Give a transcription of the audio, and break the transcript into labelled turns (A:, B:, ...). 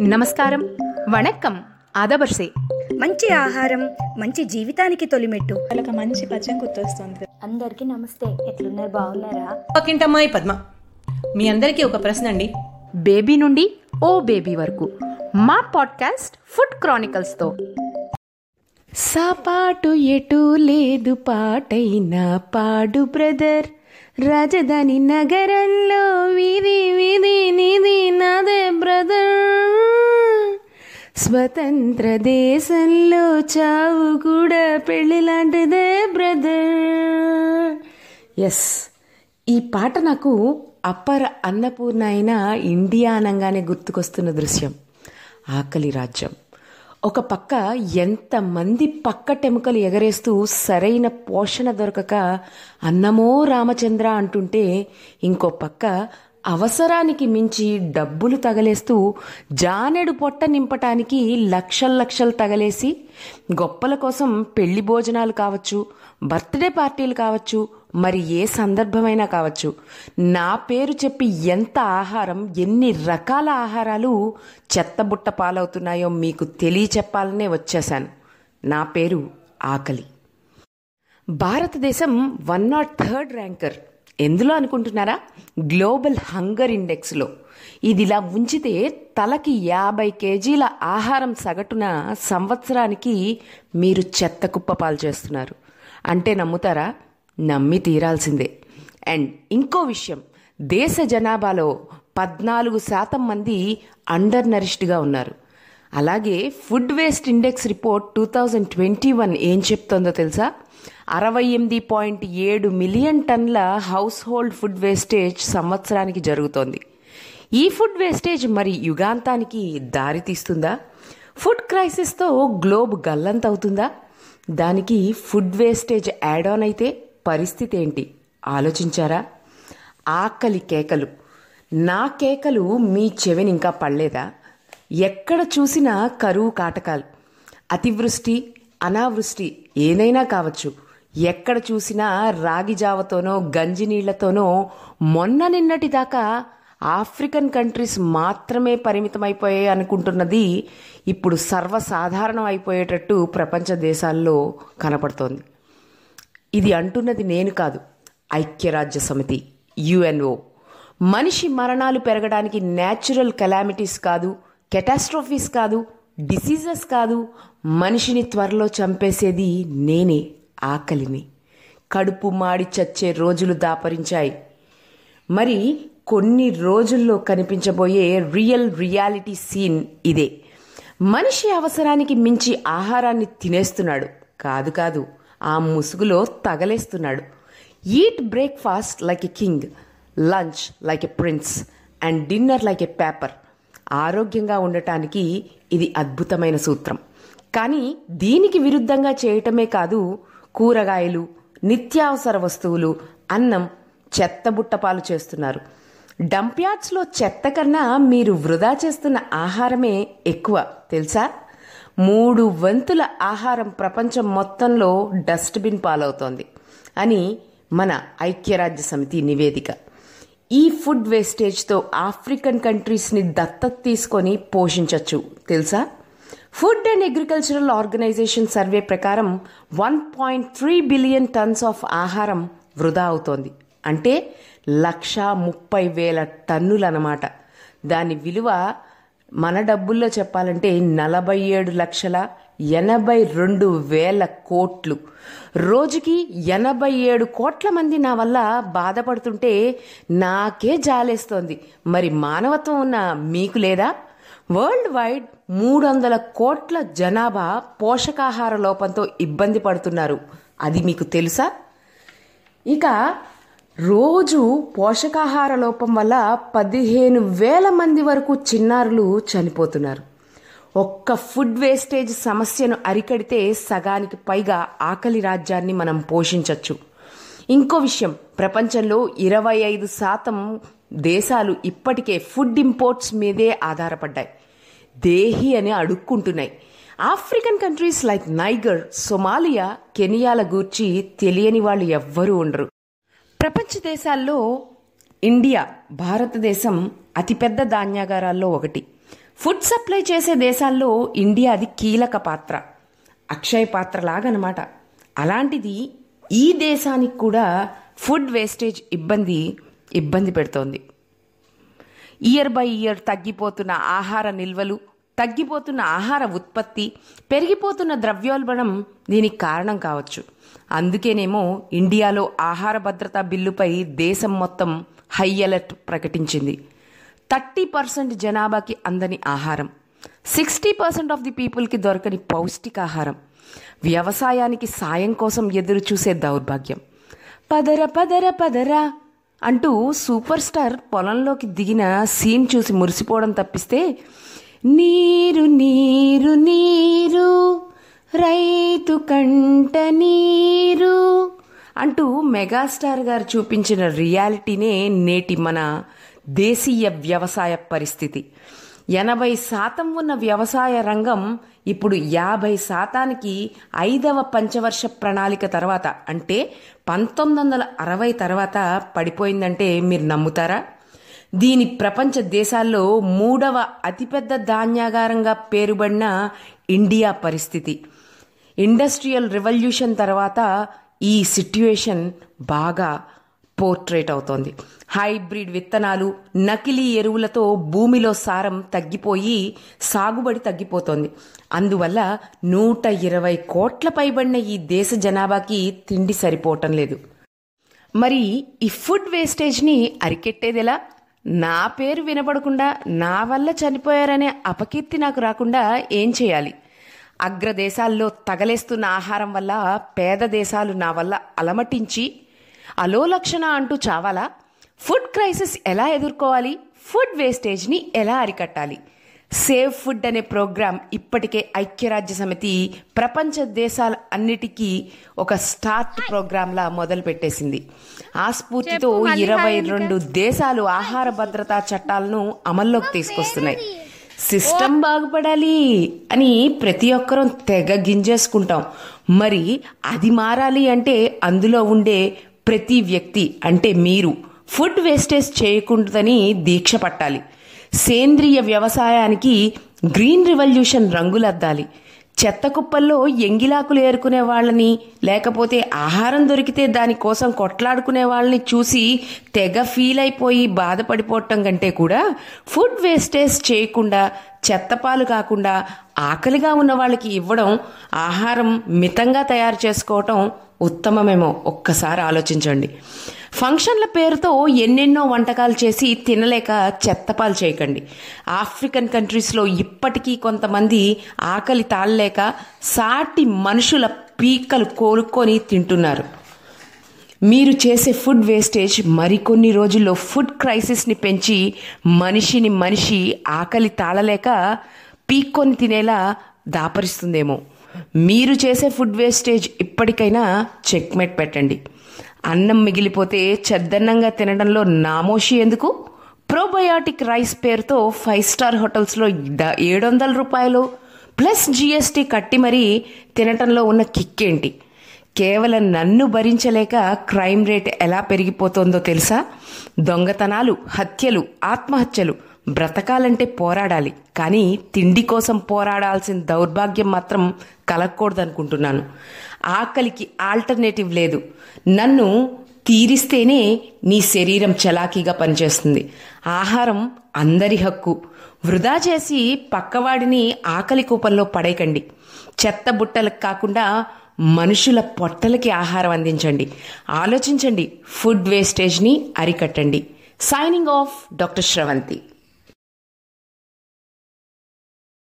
A: నమస్కారం. వణక్కం. ఆదబర్సే.
B: మంచి ఆహారం మంచి జీవితానికి తొలిమెట్టు.
C: వాళ్ళకి మంచి పచ్చం గుర్తొస్తుంది.
D: అందరికీ నమస్తే. ఎట్లున్నారు? బాగున్నారా?
E: పక్కింటమ్మాయి పద్మ. మీ అందరికీ ఒక ప్రశ్న అండి.
A: బేబీ నుండి ఓ బేబీ వరకు. మా పాడ్కాస్ట్ ఫుడ్ క్రానికల్స్తో. సాపాటు ఎటు లేదు పాటైనా పాడు బ్రదర్. రాజధాని నగరంలో వీధి వీధి నిధి నాదే బ్రదర్ స్వతంత్ర దేశంలో చావు కూడా పెళ్ళి లాంటిదే బ్రదర్ ఎస్ ఈ పాట నాకు అప్పర అన్నపూర్ణ అయిన ఇండియా అనగానే గుర్తుకొస్తున్న దృశ్యం. ఆకలి రాజ్యం. ఒక పక్క ఎంతమంది పక్కటెముకలు ఎగరేస్తూ సరైన పోషణ దొరకక అన్నమో రామచంద్ర అంటుంటే ఇంకో పక్క అవసరానికి మించి డబ్బులు తగలేస్తూ జానెడు పొట్ట నింపటానికి లక్షల లక్షలు తగలేసి గొప్పల కోసం పెళ్ళి భోజనాలు కావచ్చు బర్త్డే పార్టీలు కావచ్చు మరి ఏ సందర్భమైనా కావచ్చు. నా పేరు చెప్పి ఎంత ఆహారం ఎన్ని రకాల ఆహారాలు చెత్తబుట్ట పాలవుతున్నాయో మీకు తెలియచెప్పాలనే వచ్చేశాను. నా పేరు ఆకలి. భారతదేశం వన్ నాట్ థర్డ్ ర్యాంకర్. ఎందులో అనుకుంటున్నారా? గ్లోబల్ హంగర్ ఇండెక్స్లో. ఇది ఇలా ఉంచితే తలకి యాభై కేజీల ఆహారం సగటున సంవత్సరానికి మీరు చెత్త కుప్ప పాలు చేస్తున్నారు. అంటే నమ్ముతారా? నమ్మి తీరాల్సిందే. అండ్ ఇంకో విషయం దేశ జనాభాలో పద్నాలుగు శాతం మంది అండర్ నరిష్డ్గా ఉన్నారు. అలాగే food waste index report two thousand twenty one ఏం చెప్తుందో తెలుసా? అరవై ఎనిమిది పాయింట్ ఏడు మిలియన్ టన్ల హౌస్ హోల్డ్ ఫుడ్ వేస్టేజ్ సంవత్సరానికి జరుగుతోంది. ఈ ఫుడ్ వేస్టేజ్ మరి యుగాంతానికి దారి తీస్తుందా? Food క్రైసిస్తో globe గల్లంతవుతుందా? దానికి ఫుడ్ వేస్టేజ్ యాడ్ ఆన్ అయితే పరిస్థితి ఏంటి ఆలోచించారా? ఆకలి కేకలు. నా కేకలు మీ చెవిని ఇంకా పడలేదా? ఎక్కడ చూసినా కరువు కాటకాలు. అతివృష్టి అనావృష్టి ఏదైనా కావచ్చు. ఎక్కడ చూసినా రాగి జావతోనో గంజి నీళ్ళతోనో మొన్న నిన్నటి దాకా ఆఫ్రికన్ కంట్రీస్ మాత్రమే పరిమితమైపోయాయి అనుకుంటున్నది ఇప్పుడు సర్వసాధారణం అయిపోయేటట్టు ప్రపంచ దేశాల్లో కనపడుతోంది. ఇది అంటున్నది నేను కాదు. ఐక్యరాజ్య సమితి యుఎన్ఓ. మనిషి మరణాలు పెరగడానికి న్యాచురల్ కెలామిటీస్ కాదు కెటాస్ట్రోఫీస్ కాదు డిసీజెస్ కాదు. మనిషిని త్వరలో చంపేసేది నేనే ఆకలిని. కడుపు మాడి చచ్చే రోజులు దాపరించాయి. మరి కొన్ని రోజుల్లో కనిపించబోయే రియల్ రియాలిటీ సీన్ ఇదే. మనిషి అవసరానికి మించి ఆహారాన్ని తినేస్తున్నాడు. కాదు కాదు ఆ ముసుగులో తగలేస్తున్నాడు. Eat breakfast like a king lunch like a prince and dinner like a pauper ఆరోగ్యంగా ఉండటానికి ఇది అద్భుతమైన సూత్రం. కానీ దీనికి విరుద్ధంగా చేయటమే కాదు కూరగాయలు నిత్యావసర వస్తువులు అన్నం చెత్తబుట్టపాలు చేస్తున్నారు. డంప్యార్డ్స్లో చెత్త కన్నా మీరు వృధా చేస్తున్న ఆహారమే ఎక్కువ తెలుసా? మూడు వంతుల ఆహారం ప్రపంచం మొత్తంలో డస్ట్బిన్ పాలవుతోంది అని మన ఐక్యరాజ్య సమితి నివేదిక. ఈ ఫుడ్ వేస్టేజ్తో ఆఫ్రికన్ కంట్రీస్ని దత్తత తీసుకొని పోషించవచ్చు తెలుసా? Food and agricultural organisation survey ప్రకారం one point three billion tons of ఆహారం వృధా అవుతోంది. అంటే లక్ష ముప్పై వేల టన్నులన్నమాట. దాని విలువ మన డబ్బుల్లో చెప్పాలంటే నలభై ఏడు లక్షల ఎనభై రెండు వేల కోట్లు. రోజుకి ఎనభై ఏడు కోట్ల మంది నా వల్ల బాధపడుతుంటే నాకే జాలేస్తోంది. మరి మానవత్వం ఉన్న మీకు లేదా? వరల్డ్ వైడ్ మూడు వందల కోట్ల జనాభా పోషకాహార లోపంతో ఇబ్బంది పడుతున్నారు. అది మీకు తెలుసా? ఇక రోజు పోషకాహార లోపం వల్ల పదిహేను వేల మంది వరకు చిన్నారులు చనిపోతున్నారు. ఒక్క ఫుడ్ వేస్టేజ్ సమస్యను అరికడితే సగానికి పైగా ఆకలి రాజ్యాన్ని మనం పోషించవచ్చు ఇంకో విషయం ప్రపంచంలో ఇరవై ఐదు శాతం దేశాలు ఇప్పటికే ఫుడ్ ఇంపోర్ట్స్ మీదే ఆధారపడ్డాయి. దేహి అని అడుక్కుంటున్నాయి. African countries like Niger Somalia కెనియాల గూర్చి తెలియని వాళ్ళు ఎవ్వరూ ఉండరు. ప్రపంచ దేశాల్లో ఇండియా భారతదేశం అతిపెద్ద ధాన్యాగారాల్లో ఒకటి. ఫుడ్ సప్లై చేసే దేశాల్లో ఇండియా అది కీలక పాత్ర అక్షయ పాత్ర లాగనమాట. అలాంటిది ఈ దేశానికి కూడా ఫుడ్ వేస్టేజ్ ఇబ్బంది ఇబ్బంది పెడుతోంది. ఇయర్ బై ఇయర్ తగ్గిపోతున్న ఆహార నిల్వలు తగ్గిపోతున్న ఆహార ఉత్పత్తి పెరిగిపోతున్న ద్రవ్యోల్బణం దీనికి కారణం కావచ్చు. అందుకేనేమో ఇండియాలో ఆహార భద్రతా బిల్లుపై దేశం మొత్తం హై అలర్ట్ ప్రకటించింది. థర్టీ పర్సెంట్ జనాభాకి అందని ఆహారం. సిక్స్టీ పర్సెంట్ ఆఫ్ ది పీపుల్కి దొరకని పౌష్టికాహారం. వ్యవసాయానికి సాయం కోసం ఎదురు చూసే దౌర్భాగ్యం. పదర పదర పదరా అంటూ సూపర్ స్టార్ పొలంలోకి దిగిన సీన్ చూసి మురిసిపోవడం తప్పిస్తే నీరు నీరు నీరు రైతు కంట నీరు అంటూ మెగాస్టార్ గారు చూపించిన రియాలిటీనే నేటి మన దేశీయ వ్యవసాయ పరిస్థితి. ఎనభై శాతం ఉన్న వ్యవసాయ రంగం ఇప్పుడు యాభై శాతానికి ఐదవ పంచవర్ష ప్రణాళిక తర్వాత అంటే పంతొమ్మిది వందల అరవై తర్వాత పడిపోయిందంటే మీరు నమ్ముతారా? దీని ప్రపంచ దేశాల్లో మూడవ అతిపెద్ద ధాన్యాగారంగా పేరుబడిన ఇండియా పరిస్థితి. ఇండస్ట్రియల్ రెవల్యూషన్ తర్వాత ఈ సిట్యుయేషన్ బాగా పోర్ట్రేట్ అవుతోంది. హైబ్రిడ్ విత్తనాలు నకిలీ ఎరువులతో భూమిలో సారం తగ్గిపోయి సాగుబడి తగ్గిపోతోంది. అందువల్ల నూట ఇరవై కోట్ల పైబడిన ఈ దేశ జనాభాకి తిండి సరిపోవటం లేదు. మరి ఈ ఫుడ్ వేస్టేజ్ని అరికెట్టేదెలా? నా పేరు వినపడకుండా నా వల్ల చనిపోయారనే అపకీర్తి నాకు రాకుండా ఏం చేయాలి? అగ్రదేశాల్లో తగలేస్తున్న ఆహారం వల్ల పేద దేశాలు నా వల్ల అలమటించి అలోలక్షణ అంటూ చావాలా? ఫుడ్ క్రైసిస్ ఎలా ఎదుర్కోవాలి? ఫుడ్ వేస్టేజ్ని ఎలా అరికట్టాలి? సేవ్ ఫుడ్ అనే ప్రోగ్రాం ఇప్పటికే ఐక్యరాజ్య సమితి ప్రపంచ దేశాల అన్నిటికీ ఒక స్టార్ట్ ప్రోగ్రాంలా మొదలుపెట్టేసింది. ఆ స్ఫూర్తితో ఇరవై రెండు దేశాలు ఆహార భద్రతా చట్టాలను అమల్లోకి తీసుకొస్తున్నాయి. సిస్టమ్ బాగుపడాలి అని ప్రతి ఒక్కరం తెగ గింజేసుకుంటాం. మరి అది మారాలి అంటే అందులో ఉండే ప్రతి వ్యక్తి అంటే మీరు ఫుడ్ వేస్టేజ్ చేయకూడదని దీక్ష పట్టాలి. సేంద్రియ వ్యవసాయానికి గ్రీన్ రివల్యూషన్ రంగులద్దాలి. చెత్త కుప్పల్లో ఎంగిలాకులు ఏరుకునే వాళ్ళని లేకపోతే ఆహారం దొరికితే దానికోసం కొట్లాడుకునే వాళ్ళని చూసి తెగ ఫీల్ అయిపోయి బాధపడిపోవటం కంటే కూడా ఫుడ్ వేస్టేజ్ చేయకుండా చెత్తపాలు కాకుండా ఆకలిగా ఉన్న వాళ్ళకి ఇవ్వడం ఆహారం మితంగా తయారు చేసుకోవటం ఉత్తమమేమో ఒక్కసారి ఆలోచించండి. ఫంక్షన్ల పేరుతో ఎన్నెన్నో వంటకాలు చేసి తినలేక చెత్తపాలు చేయకండి. ఆఫ్రికన్ కంట్రీస్లో ఇప్పటికీ కొంతమంది ఆకలి తాళలేక సాటి మనుషుల పీకలు కోలుకొని తింటున్నారు. మీరు చేసే ఫుడ్ వేస్టేజ్ మరికొన్ని రోజుల్లో ఫుడ్ క్రైసిస్ని పెంచి మనిషిని మనిషి ఆకలి తాళలేక పీక్కొని తినేలా దాపరిస్తుందేమో. మీరు చేసే ఫుడ్ వేస్టేజ్ ఇప్పటికైనా చెక్మెట్ పెట్టండి. అన్నం మిగిలిపోతే చెద్దన్నంగా తినడంలో నామోషి ఎందుకు? ప్రోబయాటిక్ రైస్ పేరుతో ఫైవ్ స్టార్ హోటల్స్లో ఏడు వందల రూపాయలు. ప్లస్ జీఎస్టీ కట్టి మరీ తినటంలో ఉన్న కిక్కేంటి? కేవలం నన్ను భరించలేక క్రైమ్ రేట్ ఎలా పెరిగిపోతుందో తెలుసా? దొంగతనాలు హత్యలు ఆత్మహత్యలు బ్రతకాలంటే పోరాడాలి. కానీ తిండి కోసం పోరాడాల్సిన దౌర్భాగ్యం మాత్రం కలగకూడదనుకుంటున్నాను. ఆకలికి ఆల్టర్నేటివ్ లేదు. నన్ను తీరిస్తేనే నీ శరీరం చలాకీగా పనిచేస్తుంది. ఆహారం అందరి హక్కు. వృధా చేసి పక్కవాడిని ఆకలి కూపంలో పడేయకండి. చెత్త బుట్టలకు కాకుండా మనుషుల పొట్టలకి ఆహారం అందించండి. ఆలోచించండి. ఫుడ్ వేస్టేజ్ని అరికట్టండి. Signing off doctor Sravanthi